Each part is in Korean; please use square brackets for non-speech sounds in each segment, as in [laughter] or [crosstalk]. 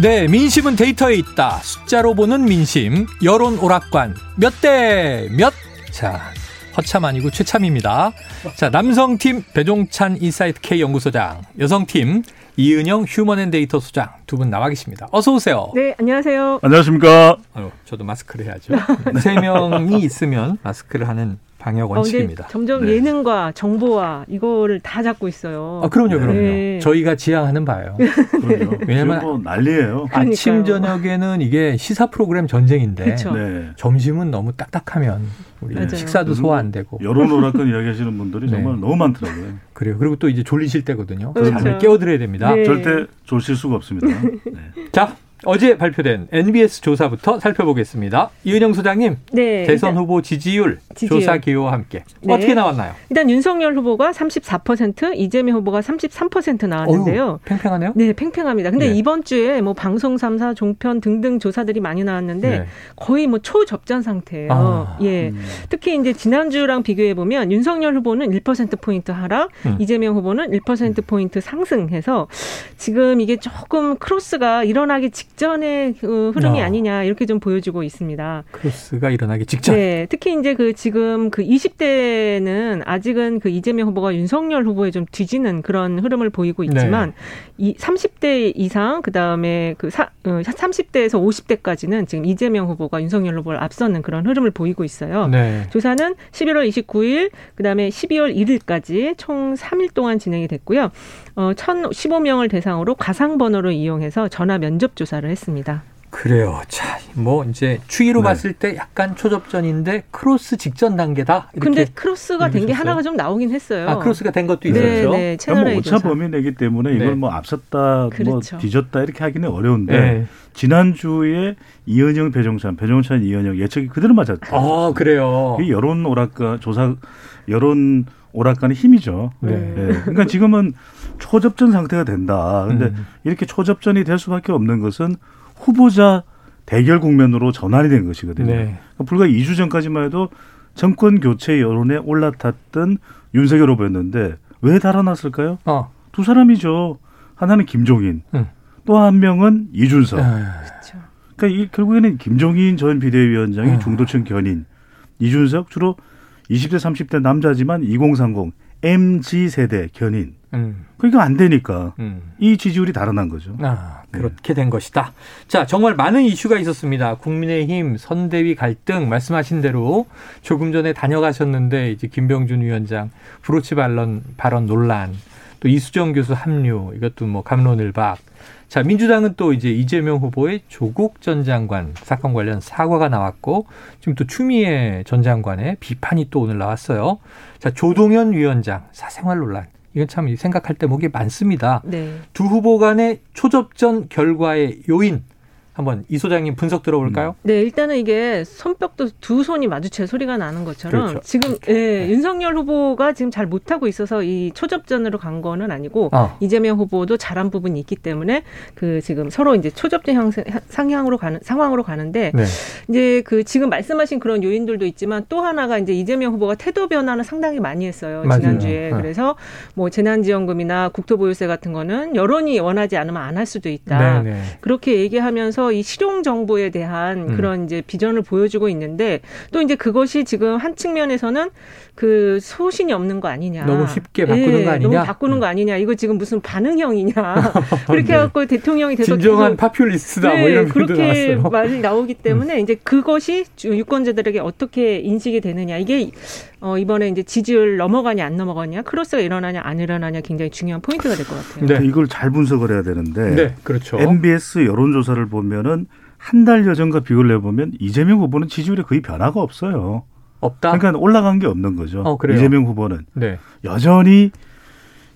네, 민심은 데이터에 있다. 숫자로 보는 민심. 여론 오락관. 몇 대 몇? 자, 허참 아니고 최참입니다. 자, 남성팀 배종찬 인사이트 K 연구소장, 여성팀 이은영 휴먼앤데이터 소장 두 분 나와 계십니다. 어서 오세요. 네, 안녕하세요. 안녕하십니까. 아유, 저도 마스크를 해야죠. 세 명이 있으면 마스크를 하는 방역 원칙입니다. 어, 점점 네. 예능과 정보와 이거를 다 잡고 있어요. 아, 그럼요, 그럼요. 네. 저희가 지향하는 바예요. 그럼요. [laughs] 왜냐면 뭐 난리예요. 아침 저녁에는 이게 시사 프로그램 전쟁인데 네. 점심은 너무 딱딱하면 우리 맞아요. 식사도 소화 안 되고 여론 오락관 이야기하시는 분들이 네. 정말 너무 많더라고요. 그래요. 그리고 또 이제 졸리실 때거든요. 그렇죠. 잠을 깨워드려야 됩니다. 네. 절대 졸실 수가 없습니다. 네. [laughs] 자, 어제 발표된 NBS 조사부터 살펴보겠습니다. 이은영 소장님, 네, 대선 후보 지지율, 지지율, 조사 기호와 함께 네. 어떻게 나왔나요? 일단 윤석열 후보가 34%, 이재명 후보가 33% 나왔는데요. 어휴, 팽팽하네요. 네, 팽팽합니다. 근데 네. 이번 주에 뭐 방송 3사, 종편 등등 조사들이 많이 나왔는데 네. 거의 뭐 초접전 상태예요. 아, 예, 음. 특히 이제 지난주랑 비교해 보면 윤석열 후보는 1% 포인트 하락, 음. 이재명 후보는 1% 포인트 상승해서 지금 이게 조금 크로스가 일어나기 직 직전의 그 흐름이 어. 아니냐 이렇게 좀 보여주고 있습니다. 크로스가 일어나기 직전. 네, 특히 이제 그 지금 그 20대는 아직은 그 이재명 후보가 윤석열 후보에 좀 뒤지는 그런 흐름을 보이고 있지만 네. 이 30대 이상 그 다음에 그 사, 어, 30대에서 50대까지는 지금 이재명 후보가 윤석열 후보를 앞서는 그런 흐름을 보이고 있어요. 네. 조사는 11월 29일 그 다음에 12월 1일까지 총 3일 동안 진행이 됐고요. 어, 1,015명을 대상으로 가상 번호를 이용해서 전화 면접 조사 를 했습니다. 그래요. 자, 뭐 이제 추이로 네. 봤을 때 약간 초접전인데 크로스 직전 단계다. 근데 크로스가 된 게 하나가 좀 나오긴 했어요. 아, 크로스가 된 것도 있었죠. 네, 네, 뭐 오차 범위 내이기 때문에 이걸 네. 뭐 앞섰다, 뭐 그렇죠. 뭐 뒤졌다 이렇게 하기는 어려운데 네. 지난 주에 이은영, 배종찬, 배종찬, 이은영 예측이 그대로 맞았죠. 아, 그래요. 이 여론 오락관 조사 여론 오락관의 힘이죠. 네. 네. 그러니까 지금은 초접전 상태가 된다. 근데 음. 이렇게 초접전이 될 수밖에 없는 것은 후보자 대결 국면으로 전환이 된 것이거든요. 네. 그러니까 불과 2주 전까지만 해도 정권 교체 여론에 올라탔던 윤석열 후보였는데 왜 달아났을까요? 어. 두 사람이죠. 하나는 김종인, 음. 또한 명은 이준석. 아. 그러니까 이 결국에는 김종인 전 비대위원장이 아. 중도층 견인, 이준석 주로 20대 30대 남자지만 2030 MG 세대 견인. 음. 그러니까 안 되니까 음. 이 지지율이 달아난 거죠. 아, 그렇게 된 것이다. 자, 정말 많은 이슈가 있었습니다. 국민의힘 선대위 갈등 말씀하신 대로 조금 전에 다녀가셨는데 이제 김병준 위원장 브로치 발언 발언 논란 또 이수정 교수 합류 이것도 뭐 감론을박 자, 민주당은 또 이제 이재명 후보의 조국 전 장관 사건 관련 사과가 나왔고 지금 또 추미애 전 장관의 비판이 또 오늘 나왔어요. 자, 조동현 위원장 사생활 논란. 이건 참 생각할 대목이 많습니다. 네. 두 후보 간의 초접전 결과의 요인 한번 이 소장님 분석 들어볼까요? 음. 네, 일단은 이게 손뼉도 두 손이 마주칠 소리가 나는 것처럼 그렇죠. 지금 예, 네. 윤석열 후보가 지금 잘 못하고 있어서 이 초접전으로 간 거는 아니고 어. 이재명 후보도 잘한 부분이 있기 때문에 그 지금 서로 이제 초접전 향상, 상향으로 가는 상황으로 가는데 네. 이제 그 지금 말씀하신 그런 요인들도 있지만 또 하나가 이제 이재명 후보가 태도 변화는 상당히 많이 했어요 맞아요. 지난주에 어. 그래서 뭐 재난지원금이나 국토보유세 같은 거는 여론이 원하지 않으면 안 할 수도 있다 네, 네. 그렇게 얘기하면서 이 실용 정보에 대한 음. 그런 이제 비전을 보여주고 있는데 또 이제 그것이 지금 한 측면에서는 그 소신이 없는 거 아니냐. 너무 쉽게 바꾸는 예, 거 아니냐. 너무 바꾸는 거 음. 아니냐. 이거 지금 무슨 반응형이냐. [laughs] 그렇게 네. 해갖고 대통령이 돼서 진정한 파퓰리스트다. 뭐 네, 뭐 이런 그렇게 말이 나오기 때문에 음. 이제 그것이 유권자들에게 어떻게 인식이 되느냐. 이게 어, 이번에 이제 지지율 넘어가냐 안 넘어가냐, 크로스가 일어나냐 안 일어나냐 굉장히 중요한 포인트가 될 것 같아요. 네. 이걸 잘 분석을 해야 되는데. 네, 그렇죠. MBS 여론조사를 보면은 한 달 여 전과 비교를 해보면 이재명 후보는 지지율에 거의 변화가 없어요. 없다. 그러니까 올라간 게 없는 거죠. 어, 이재명 후보는 네. 여전히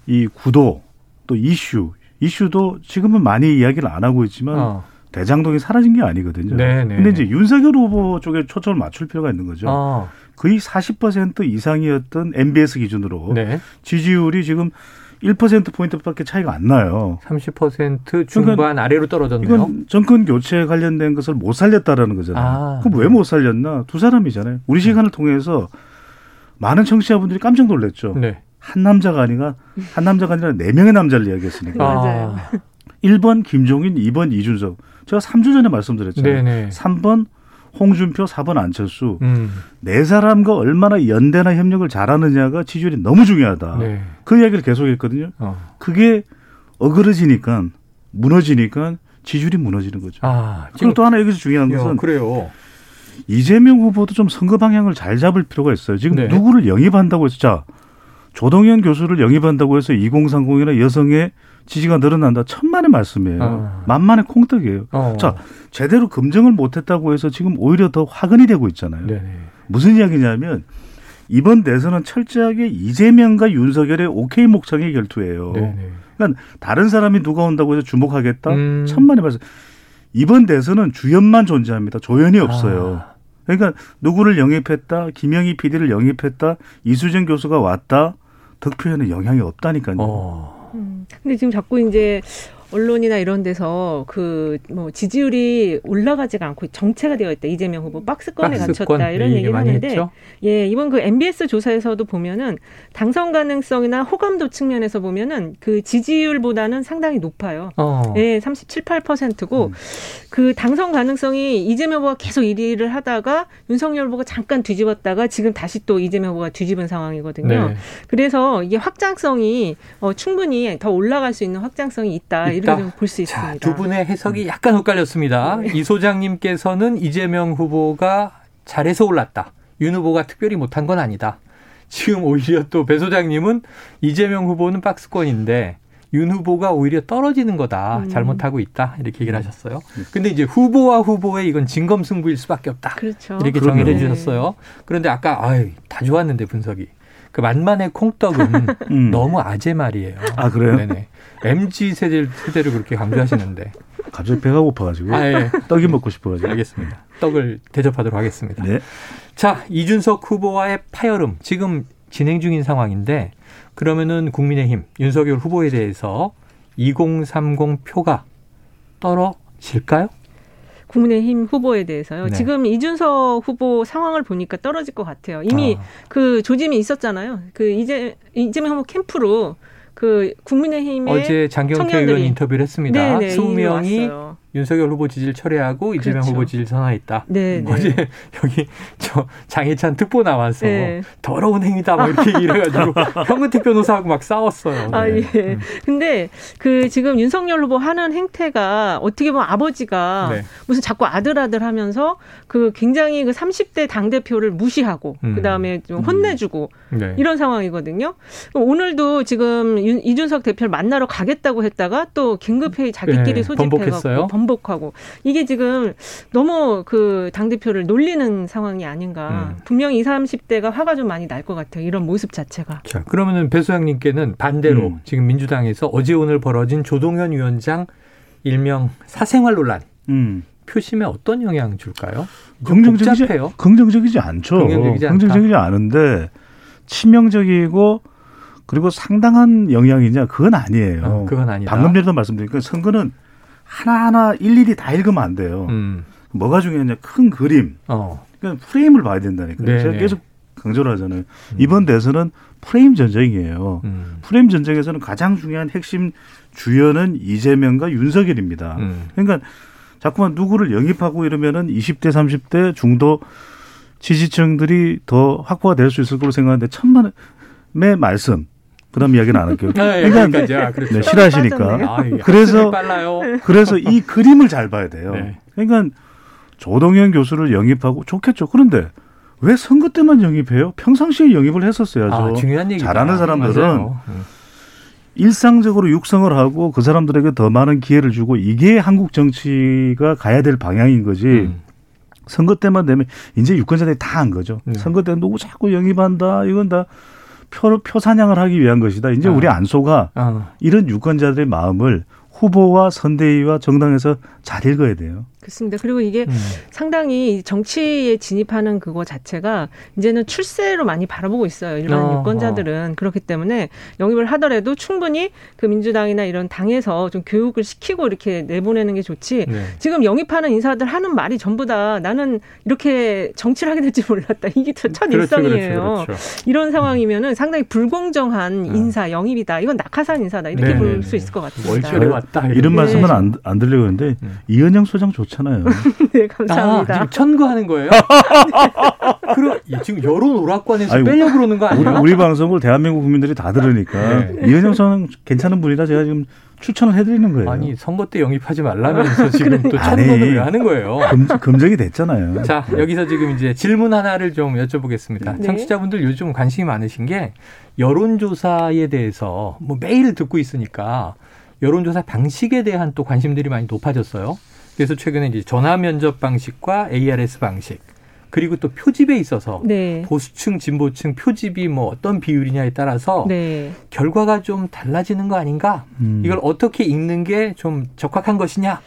이 구도 또 이슈 이슈도 지금은 많이 이야기를 안 하고 있지만 어. 대장동이 사라진 게 아니거든요. 네네. 네. 근데 이제 윤석열 후보 쪽에 초점을 맞출 필요가 있는 거죠. 어. 거의 40% 이상이었던 MBS 기준으로 네. 지지율이 지금 1%포인트밖에 차이가 안 나요. 30% 중반 그러니까 아래로 떨어졌네요. 이건 정권 교체 관련된 것을 못 살렸다라는 거잖아요. 아, 그럼 왜 못 살렸나? 두 사람이잖아요. 우리 시간을 통해서 많은 청취자분들이 깜짝 놀랐죠. 네. 한 남자가 아니라 한 남자가 아니라 네 명의 남자를 이야기했으니까. 맞아요. 1번 김종인, 2번 이준석. 제가 3주 전에 말씀드렸잖아요. 네네. 3번 홍준표, 4번 안철수. 음. 네 사람과 얼마나 연대나 협력을 잘하느냐가 지지율이 너무 중요하다. 네. 그 이야기를 계속했거든요. 어. 그게 어그러지니까 무너지니까 지지율이 무너지는 거죠. 아, 그리고 또 하나 여기서 중요한 것은 야, 그래요. 이재명 후보도 좀 선거 방향을 잘 잡을 필요가 있어요. 지금 네. 누구를 영입한다고 해서 자 조동현 교수를 영입한다고 해서 2030이나 여성의 지지가 늘어난다. 천만의 말씀이에요. 어. 만만의 콩떡이에요. 어. 자, 제대로 검증을 못했다고 해서 지금 오히려 더 화근이 되고 있잖아요. 네네. 무슨 이야기냐면 이번 대선은 철저하게 이재명과 윤석열의 오케이 목청의 결투예요. 네네. 그러니까 다른 사람이 누가 온다고 해서 주목하겠다. 음. 천만의 말씀. 이번 대선은 주연만 존재합니다. 조연이 없어요. 아. 그러니까 누구를 영입했다, 김영희 PD를 영입했다, 이수정 교수가 왔다, 득표에는 영향이 없다니까요. 어. 음. 근데 지금 자꾸 이제 언론이나 이런 데서 그 뭐 지지율이 올라가지가 않고 정체가 되어 있다. 이재명 후보 박스권에 박스권. 갇혔다 이런 얘기를 하는데 했죠? 예, 이번 그 MBS 조사에서도 보면은 당선 가능성이나 호감도 측면에서 보면은 그 지지율보다는 상당히 높아요. 어. 예, 37, 8%고 음. 그 당선 가능성이 이재명 후보가 계속 1위를 하다가 윤석열 후보가 잠깐 뒤집었다가 지금 다시 또 이재명 후보가 뒤집은 상황이거든요. 네. 그래서 이게 확장성이 어, 충분히 더 올라갈 수 있는 확장성이 있다. 있다. 이렇게 볼수 있습니다. 두 분의 해석이 약간 엇갈렸습니다. 네. 이 소장님께서는 이재명 후보가 잘해서 올랐다. 윤 후보가 특별히 못한 건 아니다. 지금 오히려 또 배 소장님은 이재명 후보는 박스권인데 윤 후보가 오히려 떨어지는 거다. 음. 잘못하고 있다. 이렇게 얘기를 하셨어요. 근데 이제 후보와 후보의 이건 진검승부일 수밖에 없다. 그렇죠. 이렇게 정의를 해 주셨어요. 그런데 아까 아유, 다 좋았는데 분석이. 그 만만의 콩떡은 [laughs] 음. 너무 아재 말이에요. 아 그래요? 네네. MZ 세대 세대를 그렇게 강조하시는데 [laughs] 갑자기 배가 고파가지고 아, 예. 떡이 먹고 싶어가지고 알겠습니다. 떡을 대접하도록 하겠습니다. 네. 자 이준석 후보와의 파열음 지금 진행 중인 상황인데 그러면은 국민의힘 윤석열 후보에 대해서 2030 표가 떨어질까요? 국민의힘 후보에 대해서요. 네. 지금 이준석 후보 상황을 보니까 떨어질 것 같아요. 이미 아. 그 조짐이 있었잖아요. 그 이제 이재명 후보 캠프로 그 국민의힘의 어제 장경태 의원 인터뷰를 했습니다. 네네, 20명이 윤석열 후보 지지를 철회하고 그렇죠. 이재명 후보 지지를 선언했다. 네, 네. 어제 [laughs] 여기 저 장혜찬 특보 나와서 네. 더러운 행위다 막 이렇게 얘기를 해가지고 [laughs] 현근택 변호사하고 막 싸웠어요. 아 네. 예. 음. 근데 그 지금 윤석열 후보 하는 행태가 어떻게 보면 아버지가 네. 무슨 자꾸 아들 아들 하면서 그 굉장히 그 30대 당 대표를 무시하고 음. 그 다음에 좀 혼내주고 음. 네. 이런 상황이거든요. 오늘도 지금 윤, 이준석 대표를 만나러 가겠다고 했다가 또 긴급회의 자기끼리 네. 소집해갖고 번복하고 이게 지금 너무 그 당 대표를 놀리는 상황이 아닌가. 음. 분명히 20, 30대가 화가 좀 많이 날 것 같아요. 이런 모습 자체가. 자, 그러면은 배 소장님께는 반대로 음. 지금 민주당에서 어제 오늘 벌어진 조동현 위원장 일명 사생활 논란. 음. 표심에 어떤 영향 줄까요? 긍정적이지, 긍정적이지 않죠. 긍정적이지, 긍정적이지 않은데 치명적이고 그리고 상당한 영향이냐 그건 아니에요. 어, 그건 아니다. 방금 전에도 말씀드린 선거는 하나하나 일일이 다 읽으면 안 돼요. 음. 뭐가 중요하냐 큰 그림. 어. 그러니까 프레임을 봐야 된다니까요. 네네. 제가 계속 강조를 하잖아요. 음. 이번 대선은 프레임 전쟁이에요. 음. 프레임 전쟁에서는 가장 중요한 핵심 주연은 이재명과 윤석열입니다. 음. 그러니까 자꾸만 누구를 영입하고 이러면은 20대, 30대 중도 지지층들이 더 확보가 될 수 있을 거로 생각하는데 천만의 말씀. 그다음 이야기는 안 할게요. [laughs] 네, 그러니까 그렇죠. 네, 싫어하시니까. 아, 그래서 그래서 이 그림을 잘 봐야 돼요. 네. 그러니까 조동현 교수를 영입하고 좋겠죠. 그런데 왜 선거 때만 영입해요? 평상시에 영입을 했었어야죠. 아, 중요한 얘기 잘하는 사람들은 음. 일상적으로 육성을 하고 그 사람들에게 더 많은 기회를 주고 이게 한국 정치가 가야 될 방향인 거지. 음. 선거 때만 되면 이제 유권자들이 다 한 거죠. 네. 선거 때 누구 자꾸 영입한다 이건 다 표, 표 사냥을 하기 위한 것이다. 이제 아. 우리 안소가 아. 이런 유권자들의 마음을 후보와 선대위와 정당에서 잘 읽어야 돼요. 그렇습니다. 그리고 이게 음. 상당히 정치에 진입하는 그거 자체가 이제는 출세로 많이 바라보고 있어요. 일반 어, 유권자들은 어. 그렇기 때문에 영입을 하더라도 충분히 그 민주당이나 이런 당에서 좀 교육을 시키고 이렇게 내보내는 게 좋지. 네. 지금 영입하는 인사들 하는 말이 전부 다 나는 이렇게 정치를 하게 될지 몰랐다. 이게 첫 그렇죠, 일성이에요. 그렇죠, 그렇죠. 이런 상황이면은 상당히 불공정한 어. 인사 영입이다. 이건 낙하산 인사다. 이렇게 네, 볼수 네, 있을 것 같습니다. 왔다. 이런 말씀은 안, 안 들리고 있는데 음. 이은영 소장. 좋잖아요. [laughs] 네, 감사합니다. 아, 지금 천거하는 거예요? [laughs] 그럼 지금 여론 오락관에서 아니, 빼려고 그러는 거 아니에요? 우리, 우리, 방송을 대한민국 국민들이 다 들으니까 네. 이은영 선은 괜찮은 분이다 제가 지금 추천을 해드리는 거예요. 아니 선거 때 영입하지 말라면서 지금 [laughs] 또 천거를 왜 하는 거예요? 금, 금적이 됐잖아요. 자 여기서 지금 이제 질문 하나를 좀 여쭤보겠습니다. 네. 청취자분들 요즘 관심이 많으신 게 여론조사에 대해서 뭐 매일 듣고 있으니까 여론조사 방식에 대한 또 관심들이 많이 높아졌어요. 그래서 최근에 이제 전화 면접 방식과 ARS 방식 그리고 또 표집에 있어서 네. 보수층, 진보층 표집이 뭐 어떤 비율이냐에 따라서 네. 결과가 좀 달라지는 거 아닌가? 음. 이걸 어떻게 읽는 게 좀 적합한 것이냐?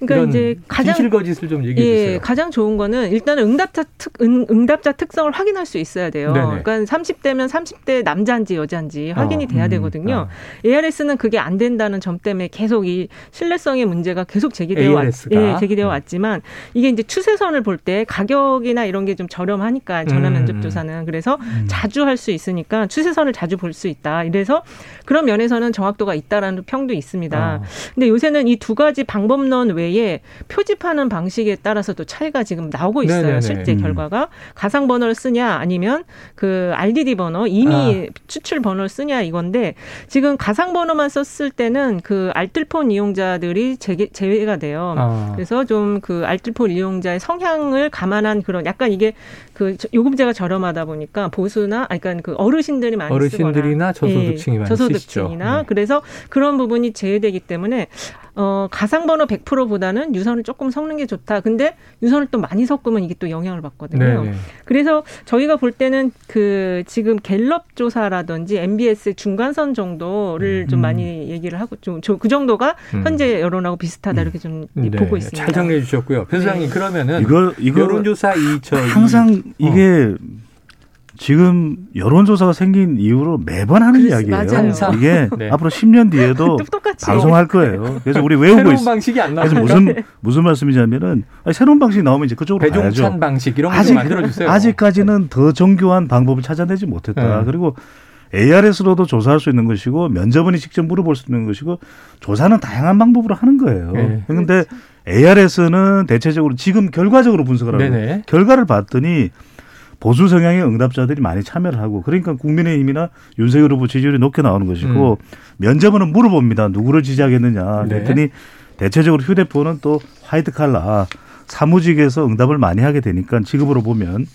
그러니까 이제 가장 실 거짓을 좀 얘기해 예, 주세요. 가장 좋은 거는 일단은 응답자 특 응, 응답자 특성을 확인할 수 있어야 돼요. 네네. 그러니까 30대면 30대 남자인지 여자인지 확인이 어, 돼야 음, 되거든요. 어. ARS는 그게 안 된다는 점 때문에 계속 이 신뢰성의 문제가 계속 제기되어 왔, 예, 제기되어 음. 왔지만 이게 이제 추세선을 볼 때 가격이나 이런 게 좀 저렴하니까 전화 음, 면접 조사는 그래서 음. 자주 할 수 있으니까 추세선을 자주 볼 수 있다. 이래서 그런 면에서는 정확도가 있다라는 평도 있습니다. 어. 근데 요새는 이 두 가지 방법론 외에 외에 표집하는 방식에 따라서 또 차이가 지금 나오고 있어요. 네네네. 실제 음. 결과가 가상 번호를 쓰냐 아니면 그 RDD 번호 이미 아. 추출 번호를 쓰냐 이건데 지금 가상 번호만 썼을 때는 그 알뜰폰 이용자들이 제외, 가 돼요. 아. 그래서 좀 그 알뜰폰 이용자의 성향을 감안한 그런 약간 이게 그 요금제가 저렴하다 보니까 보수나 아니 그러니까 그 어르신들이 많이 어르신들이나 저소득층이 예, 많이 저소득층이나 네. 그래서 그런 부분이 제외되기 때문에 어, 가상번호 100%보다는 유선을 조금 섞는 게 좋다. 근데 유선을 또 많이 섞으면 이게 또 영향을 받거든요. 네네. 네. 그래서 저희가 볼 때는 그 지금 갤럽 조사라든지 MBS 중간선 정도를 음. 좀 많이 얘기를 하고 좀 그 정도가 음. 현재 여론하고 비슷하다 이렇게 좀 네. 보고 있습니다. 잘 정리해 주셨고요. 변호사님 네. 그러면은 이거, 이거 여론조사 이저 항상 이, 게 어. 지금 여론조사가 생긴 이후로 매번 하는 그렇, 이야기예요. 맞아요. 이게 [laughs] 네. 앞으로 10년 뒤에도 [laughs] 방송할 거예요. 그래서 우리 외우고 새로운 있... 방식이 안 나와요. 그래서 무슨 무슨 말씀이냐면은 아니, 새로운 방식이 나오면 이제 그쪽으로 배종찬 가야죠. 방식 이런 거 만들어 주세요. 아직까지는 더 정교한 방법을 찾아내지 못했다. 네. 그리고 ARS로도 조사할 수 있는 것이고 면접원이 직접 물어볼 수 있는 것이고 조사는 다양한 방법으로 하는 거예요. 네. 그런데 ARS는 대체적으로 지금 결과적으로 분석을 하고 네네. 결과를 봤더니 보수 성향의 응답자들이 많이 참여를 하고 그러니까 국민의힘이나 윤석열 후보 지지율이 높게 나오는 것이고 음. 면접은 물어봅니다. 누구를 지지하겠느냐. 네. 그랬더니 대체적으로 휴대폰은 또 화이트 칼라 사무직에서 응답을 많이 하게 되니까 지급으로 보면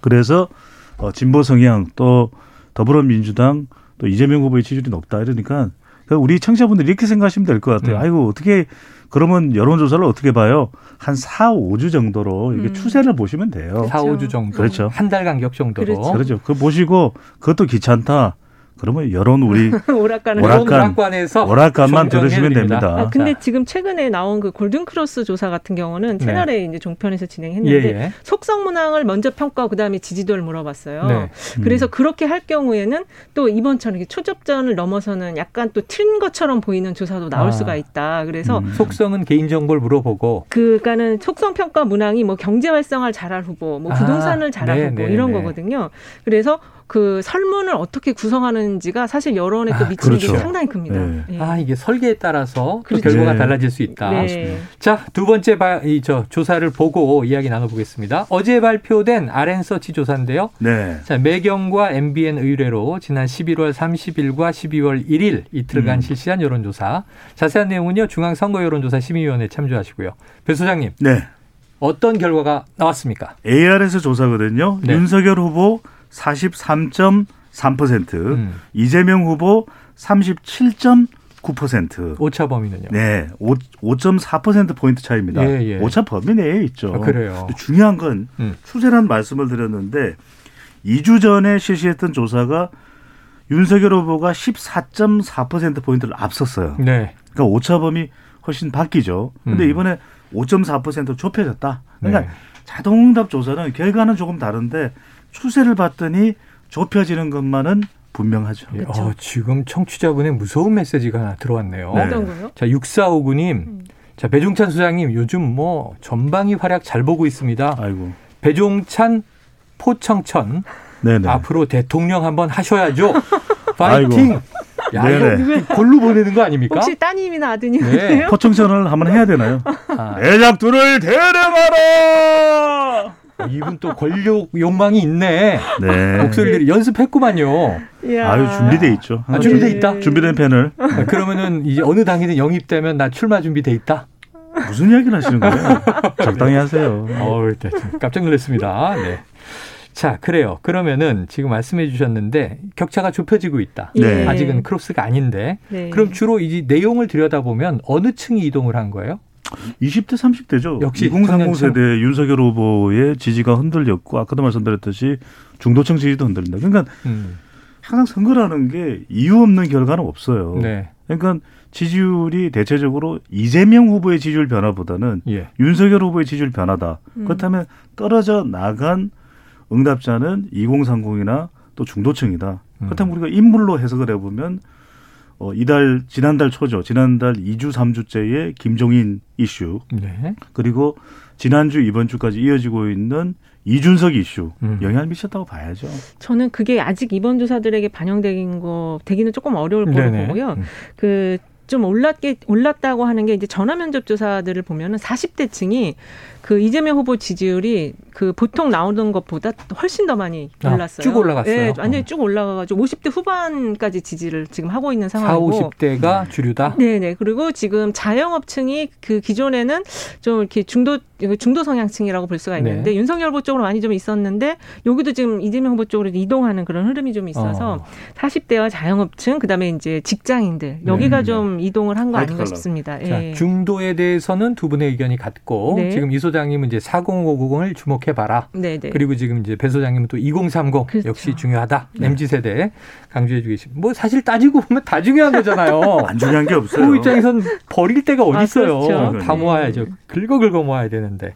그래서 어, 진보 성향 또 더불어민주당 또 이재명 후보의 지지율이 높다 이러니까 우리 청취자분들이 이렇게 생각하시면 될 것 같아요. 음. 아이고 어떻게 그러면 여론조사를 어떻게 봐요? 한 4, 5주 정도로 이게 음. 추세를 보시면 돼요. 4, 5주 정도. 그렇죠. 한 달 간격 정도로. 그렇죠. 그렇죠. 그 보시고 그것도 귀찮다. 그러면 여론 우리 [laughs] 오락관 오락관, 에서 오락관만 들으시면 됩니다. 아, 근데 자. 지금 최근에 나온 그 골든 크로스 조사 같은 경우는 네. 채널A 네. 이제 종편에서 진행했는데 예, 예. 속성 문항을 먼저 평가하고 그다음에 지지도를 물어봤어요. 네. 음. 그래서 그렇게 할 경우에는 또 이번처럼 초접전을 넘어서는 약간 또튄 것처럼 보이는 조사도 나올 아. 수가 있다. 그래서 음. 속성은 개인 정보를 물어보고 그러니까는 속성 평가 문항이 뭐 경제 활성화를 잘할 후보, 뭐 아. 부동산을 아. 잘할 네, 후보 네, 이런 네. 거거든요. 그래서 그 설문을 어떻게 구성하는지가 사실 여론에 또 아, 미치는 그렇죠. 게 상당히 큽니다. 네. 네. 아 이게 설계에 따라서 그렇죠. 결과가 네. 달라질 수 있다. 네. 자두 번째 이저 조사를 보고 이야기 나눠보겠습니다. 어제 발표된 아랜서치 조사인데요. 네. 자 매경과 MBN 의뢰로 지난 11월 30일과 12월 1일 이틀간 음. 실시한 여론조사. 자세한 내용은요 중앙선거 여론조사 심의위원회 참조하시고요. 배 소장님. 네. 어떤 결과가 나왔습니까? ARS 조사거든요. 네. 윤석열 후보 43.3%, 음. 이재명 후보 37.9%. 오차 범위는요? 네, 5.4% 포인트 차이입니다. 예, 예. 오차 범위 내에 있죠. 아, 그래요. 중요한 건 음. 추세란 말씀을 드렸는데 2주 전에 실시했던 조사가 윤석열 후보가 14.4% 포인트를 앞섰어요. 네. 그러니까 오차 범위 훨씬 바뀌죠. 근데 음. 이번에 5.4% 좁혀졌다. 그러니까 네. 자동응답 조사는 결과는 조금 다른데 추세를 봤더니 좁혀지는 것만은 분명하죠. 예, 어, 지금 청취자분의 무서운 메시지가 하나 들어왔네요. 네. 어떤 거요? 자, 6459님. 음. 자, 배종찬 소장님 요즘 뭐 전방위 활약 잘 보고 있습니다. 아이고. 배종찬 포청천. 네네. 앞으로 대통령 한번 하셔야죠. 파이팅! 야, 네네. 골로 보내는 거 아닙니까? 혹시 따님이나 아드님이세요? 네. 포청천을 한번 해야 되나요? 아. 애작들을 대령하라! 이분 또 권력 욕망이 있네. 네. 목소리를 연습했구만요. 이야. 아유 준비돼 있죠. 아, 준비돼 있다. 준비된 펜을. 아, 그러면은 이제 어느 당이든 영입되면 나 출마 준비돼 있다. 무슨 이야기를 하시는 거예요? 적당히 하세요. 어우, 네, 깜짝 놀랐습니다. 네. 자, 그래요. 그러면은 지금 말씀해 주셨는데 격차가 좁혀지고 있다. 네. 아직은 크로스가 아닌데. 네. 그럼 주로 이 내용을 들여다보면 어느 층이 이동을 한 거예요? 20대, 30대죠. 역시 2030 세대 윤석열 후보의 지지가 흔들렸고 아까도 말씀드렸듯이 중도층 지지도 흔들린다. 그러니까 음. 항상 선거라는 게 이유 없는 결과는 없어요. 네. 그러니까 지지율이 대체적으로 이재명 후보의 지지율 변화보다는 예. 윤석열 후보의 지지율 변화다. 음. 그렇다면 떨어져 나간 응답자는 2030이나 또 중도층이다. 음. 그렇다면 우리가 인물로 해석을 해보면 어, 이달 지난달 초죠. 지난달 2주 3주째의 김종인 이슈. 네. 그리고 지난주 이번 주까지 이어지고 있는 이준석 이슈 음. 영향을 미쳤다고 봐야죠. 저는 그게 아직 이번 조사들에게 반영된 거 되기는 조금 어려울 거로 보고요. 음. 그 좀 올랐게 올랐다고 하는 게 이제 전화 면접 조사들을 보면은 40대 층이 그 이재명 후보 지지율이 그 보통 나오는 것보다 훨씬 더 많이 아, 올랐어요. 아, 쭉 올라갔어요. 네, 완전히 쭉 올라가 가지고 50대 후반까지 지지를 지금 하고 있는 상황이고. 4, 50대가 주류다. 네 네. 그리고 지금 자영업층이 그 기존에는 좀 이렇게 중도 중도 성향층이라고 볼 수가 있는데 네. 윤석열 후보 쪽으로 많이 좀 있었는데 여기도 지금 이재명 후보 쪽으로 이동하는 그런 흐름이 좀 있어서 어. 40대와 자영업층 그다음에 이제 직장인들 여기가 네. 좀 이동을 한 거 아닌가 싶습니다. 자, 예. 중도에 대해서는 두 분의 의견이 같고 네. 지금 이 소장님은 이제 40590을 주목해 봐라. 네 네. 그리고 지금 이제 배 소장님은 또 2030 그렇죠. 역시 중요하다. 네. MZ 세대 강조해 주겠습니다. 뭐 사실 따지고 보면 다 중요한 거잖아요. [laughs] 안 중요한 게 없어요. 그 입장에선 버릴 데가 어디 있어요. 아, 그렇죠. 다 모아야죠. 긁어 긁어 모아야 되는데.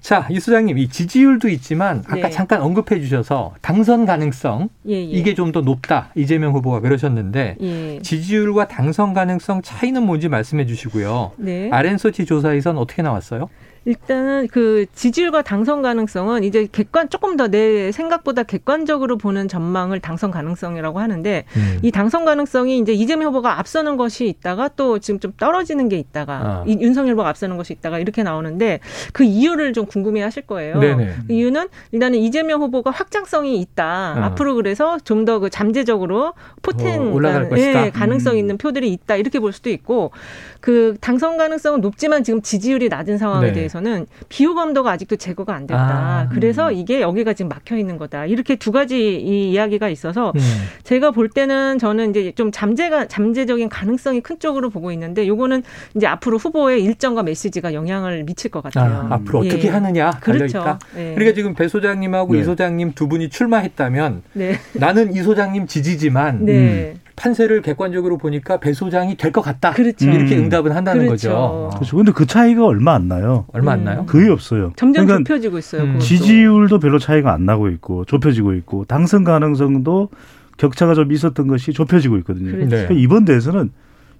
자, 이 소장님, 이 지지율도 있지만 아까 네. 잠깐 언급해 주셔서 당선 가능성 예, 예. 이게 좀 더 높다. 이재명 후보가 그러셨는데 예. 지지율과 당선 가능성 차이는 뭔지 말씀해 주시고요. 네. 아랜소치 조사에선 어떻게 나왔어요? 일단은 그 지지율과 당선 가능성은 이제 객관 조금 더 내 생각보다 객관적으로 보는 전망을 당선 가능성이라고 하는데 음. 이 당선 가능성이 이제 이재명 후보가 앞서는 것이 있다가 또 지금 좀 떨어지는 게 있다가 아. 이 윤석열 후보가 앞서는 것이 있다가 이렇게 나오는데 그 이유를 좀 궁금해 하실 거예요. 네네. 그 이유는 일단은 이재명 후보가 확장성이 있다. 아. 앞으로 그래서 좀 더 그 잠재적으로 포텐 어, 올라갈 것이다. 예, 가능성 음. 있는 표들이 있다. 이렇게 볼 수도 있고 그 당선 가능성은 높지만 지금 지지율이 낮은 상황에 네. 대해서 는 비호 감도가 아직도 제거가 안 됐다. 아, 그래서 이게 여기가 지금 막혀 있는 거다. 이렇게 두 가지 이 이야기가 있어서 음. 제가 볼 때는 저는 이제 좀 잠재가 잠재적인 가능성이 큰 쪽으로 보고 있는데 요거는 이제 앞으로 후보의 일정과 메시지가 영향을 미칠 것 같아요. 아, 앞으로 어떻게 예. 하느냐 그렇죠. 네. 그러니까 지금 배 소장님하고 네. 이 소장님 두 분이 출마했다면 네. 나는 이 소장님 지지지만 네. 음. 판세를 객관적으로 보니까 배 소장이 될 것 같다. 그렇죠. 이렇게 음. 응답은 한다는 그렇죠. 거죠. 그렇죠. 근데 그 차이가 얼마 안 나요. 얼마 안 나요? 거의 없어요. 점점 그러니까 좁혀지고 있어요. 음. 지지율도 별로 차이가 안 나고 있고 좁혀지고 있고 당선 가능성도 격차가 좀 있었던 것이 좁혀지고 있거든요. 그렇죠. 그러니까 이번 대에서는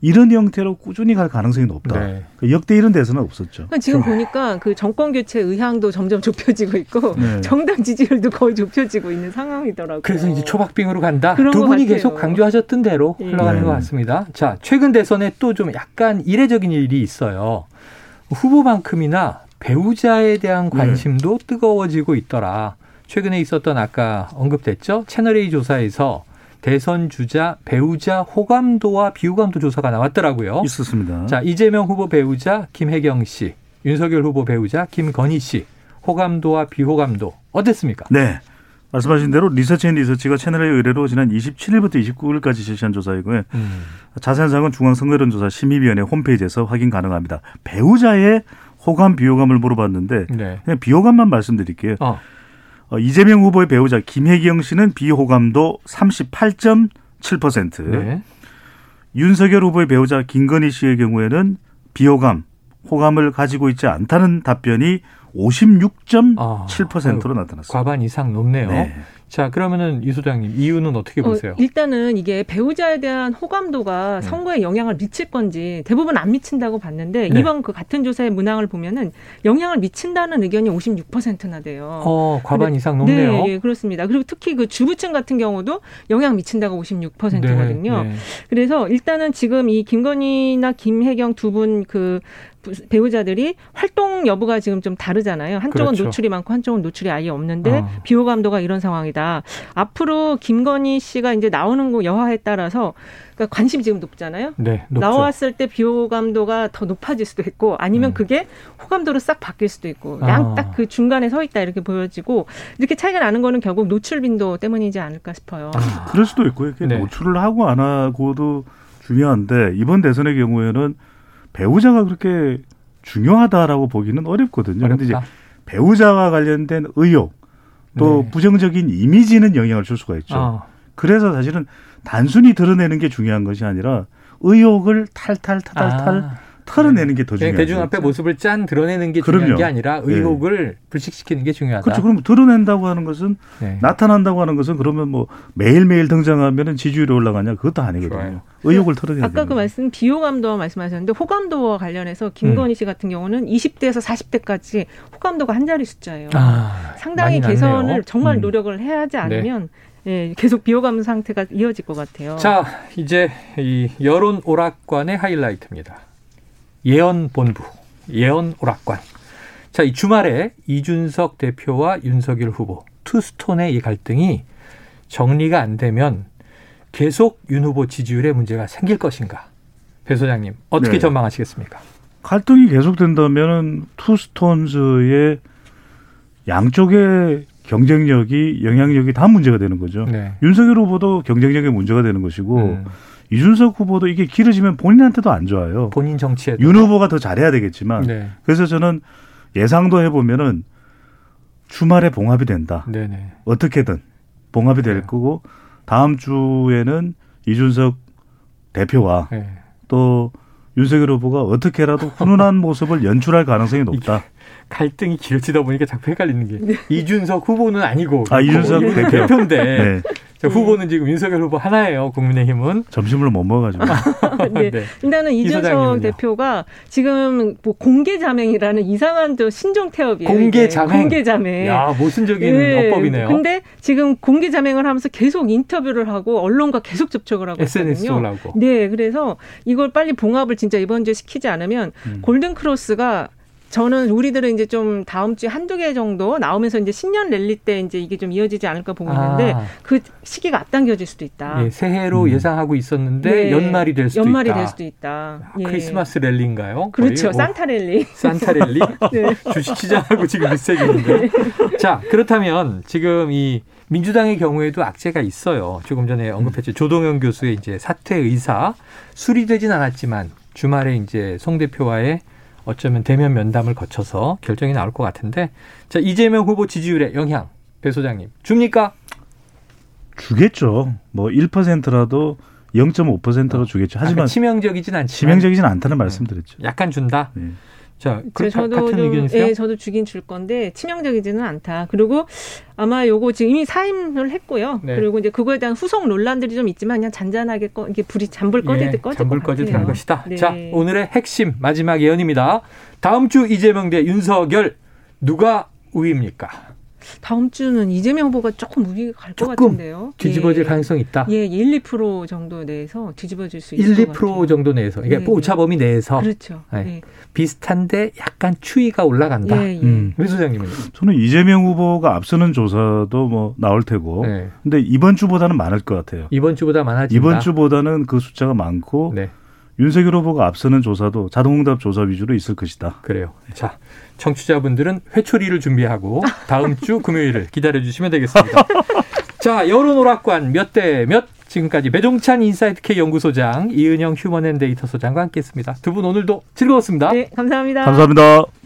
이런 형태로 꾸준히 갈 가능성이 높다. 네. 그 역대 이런 대선은 없었죠. 그러니까 지금 보니까 그 정권 교체 의향도 점점 좁혀지고 있고 네. [laughs] 정당 지지율도 거의 좁혀지고 있는 상황이더라고요. 그래서 이제 초박빙으로 간다. 두 분이 계속 강조하셨던 대로 네. 흘러가는 네. 것 같습니다. 자, 최근 대선에 또 좀 약간 이례적인 일이 있어요. 후보만큼이나 배우자에 대한 네. 관심도 뜨거워지고 있더라. 최근에 있었던 아까 언급됐죠? 채널A 조사에서 대선 주자 배우자 호감도와 비호감도 조사가 나왔더라고요. 있었습니다. 자 이재명 후보 배우자 김혜경 씨, 윤석열 후보 배우자 김건희 씨 호감도와 비호감도 어땠습니까? 네. 말씀하신 대로 리서치앤 리서치가 채널의 의뢰로 지난 27일부터 29일까지 실시한 조사이고요. 음. 자세한 사항은 중앙선거론조사 심의위원회 홈페이지에서 확인 가능합니다. 배우자의 호감 비호감을 물어봤는데 네. 그냥 비호감만 말씀드릴게요. 어. 어, 이재명 후보의 배우자 김혜경 씨는 비호감도 38.4%. 7%. 네. 윤석열 후보의 배우자 김건희 씨의 경우에는 비호감, 호감을 가지고 있지 않다는 답변이 56.7%로 아, 나타났습니다. 과반 이상 높네요. 네. 자, 그러면은 이 소장님 이유는 어떻게 어, 보세요? 어, 일단은 이게 배우자에 대한 호감도가 네. 선거에 영향을 미칠 건지 대부분 안 미친다고 봤는데 네. 이번 그 같은 조사의 문항을 보면은 영향을 미친다는 의견이 56%나 돼요. 어, 과반 이상 높네요. 네, 그렇습니다. 그리고 특히 그 주부층 같은 경우도 영향 미친다고 56%거든요. 네, 네. 그래서 일단은 지금 이 김건희나 김혜경 두 분 그 배우자들이 활동 여부가 지금 좀 다르잖아요. 한쪽은 그렇죠. 노출이 많고 한쪽은 노출이 아예 없는데 어. 비호 감도가 이런 상황이다. 앞으로 김건희 씨가 이제 나오는 거 여하에 따라서 그러니까 관심이 지금 높잖아요. 네, 높죠. 나왔을 때 비호 감도가 더 높아질 수도 있고 아니면 음. 그게 호감도로 싹 바뀔 수도 있고 아. 양딱 그 중간에 서 있다 이렇게 보여지고 이렇게 차이가 나는 거는 결국 노출 빈도 때문이지 않을까 싶어요. 아. 그럴 수도 있고요. 네. 노출을 하고 안 하고도 중요한데 이번 대선의 경우에는 배우자가 그렇게 중요하다라고 보기는 어렵거든요. 그런데 이제 배우자와 관련된 의혹 또 네. 부정적인 이미지는 영향을 줄 수가 있죠. 어. 그래서 사실은 단순히 드러내는 게 중요한 것이 아니라 의혹을 탈탈 탈탈 탈 아. 털어내는 게 더 중요해요. 대중 앞에 모습을 짠 드러내는 게 중요한 그럼요. 게 아니라 네. 의혹을 네. 불식시키는 게 중요하다. 그렇죠. 그럼 드러낸다고 하는 것은 네. 나타난다고 하는 것은 그러면 뭐 매일매일 등장하면은 지지율이 올라가냐 그것도 아니거든요. 좋아요. 의혹을 털어내는 아까 그 말씀 비호감도 말씀하셨는데 호감도와 관련해서 김건희 음. 씨 같은 경우는 20대에서 40대까지 호감도가 한 자리 숫자예요. 아, 상당히 개선을 정말 음. 노력을 해야 하지 네. 않으면 네. 예, 계속 비호감 상태가 이어질 것 같아요. 자, 이제 이 여론 오락관의 하이라이트입니다. 예언 본부, 예언 오락관. 자, 이 주말에 이준석 대표와 윤석열 후보 투스톤의 이 갈등이 정리가 안 되면 계속 윤 후보 지지율에 문제가 생길 것인가? 배 소장님 어떻게 네. 전망하시겠습니까? 갈등이 계속된다면 투스톤즈의 양쪽의 경쟁력이 영향력이 다 문제가 되는 거죠. 네. 윤석열 후보도 경쟁력이 문제가 되는 것이고 음. 이준석 후보도 이게 길어지면 본인한테도 안 좋아요. 본인 정치에 윤 후보가 더 잘해야 되겠지만 네. 그래서 저는 예상도 해보면은 주말에 봉합이 된다. 네네. 어떻게든 봉합이 될 네. 거고 다음 주에는 이준석 대표와 네. 또 윤석열 후보가 어떻게라도 훈훈한 모습을 연출할 가능성이 높다. [laughs] 갈등이 길어지다 보니까 자꾸 헷갈리는 게 네. 이준석 후보는 아니고 아 이준석 대표. 대표인데 네. 자, 후보는 지금 윤석열 후보 하나예요. 국민의힘은 점심을 못 먹어가지고. [laughs] 네. 네. 일단은 이준석 대표가 지금 뭐 공개 자맹이라는 이상한 또 신종 태업이에요. 공개 자맹. 공개 자맹. 야 모순적인 네. 어법이네요. 근데 지금 공개 자맹을 하면서 계속 인터뷰를 하고 언론과 계속 접촉을 하고 SNS 있거든요. 올라오고. 네, 그래서 이걸 빨리 봉합을 진짜 이번 주에 시키지 않으면 음. 골든 크로스가 저는 우리들은 이제 좀 다음 주에 한두 개 정도 나오면서 이제 신년 랠리 때 이제 이게 좀 이어지지 않을까 보고 있는데 아. 그 시기가 앞당겨질 수도 있다. 예, 새해로 음. 예상하고 있었는데 네. 연말이 될 수도 연말이 있다. 될 수도 있다. 아, 예. 크리스마스 랠리인가요? 그렇죠. 거의? 산타 랠리. 산타 랠리? [laughs] 네. 주식시장하고 지금 밀색이는데. 네. 자, 그렇다면 지금 이 민주당의 경우에도 악재가 있어요. 조금 전에 언급했죠. 조동현 교수의 이제 사퇴 의사 수리되진 않았지만 주말에 이제 송 대표와의 어쩌면 대면 면담을 거쳐서 결정이 나올 것 같은데 자 이재명 후보 지지율의 영향 배 소장님 줍니까? 주겠죠. 뭐 1%라도 0.5%로 주겠죠. 하지만 치명적이진 않지. 치명적이진 않다는 말씀드렸죠. 약간 준다. 네. 자, 그, 저도 같은 좀? 예, 저도 주긴 줄 건데 치명적이지는 않다. 그리고 아마 요거 지금 이미 사임을 했고요. 네. 그리고 이제 그거에 대한 후속 논란들이 좀 있지만 그냥 잔잔하게 꺼, 이게 불이 잠불 꺼지듯 예, 꺼질 잠불 꺼지듯 한 것이다. 네. 자, 오늘의 핵심 마지막 예언입니다. 다음 주 이재명 대 윤석열 누가 우위입니까? 다음 주는 이재명 후보가 조금 우위가 갈 것 같은데요. 뒤집어질 예. 가능성이 있다. 예, 1, 2% 정도 내에서 뒤집어질 수 있을 1, 2% 정도 내에서. 이게 네. 오차 범위 내에서. 그렇죠. 네. 네. 비슷한데 약간 추이가 올라간다. 예, 예. 음. 소장님은 저는 이재명 후보가 앞서는 조사도 뭐 나올 테고. 네. 근데 이번 주보다는 많을 것 같아요. 이번 주보다 많아진다. 이번 주보다는 그 숫자가 많고 네. 윤석열 후보가 앞서는 조사도 자동응답 조사 위주로 있을 것이다. 그래요. 자, 청취자분들은 회초리를 준비하고 다음 주 금요일을 기다려 주시면 되겠습니다. [laughs] 자, 여론 오락관 몇 대 몇? 지금까지 배종찬 인사이트K 연구소장, 이은영 휴먼앤데이터 소장과 함께했습니다. 두 분 오늘도 즐거웠습니다. 네, 감사합니다. 감사합니다.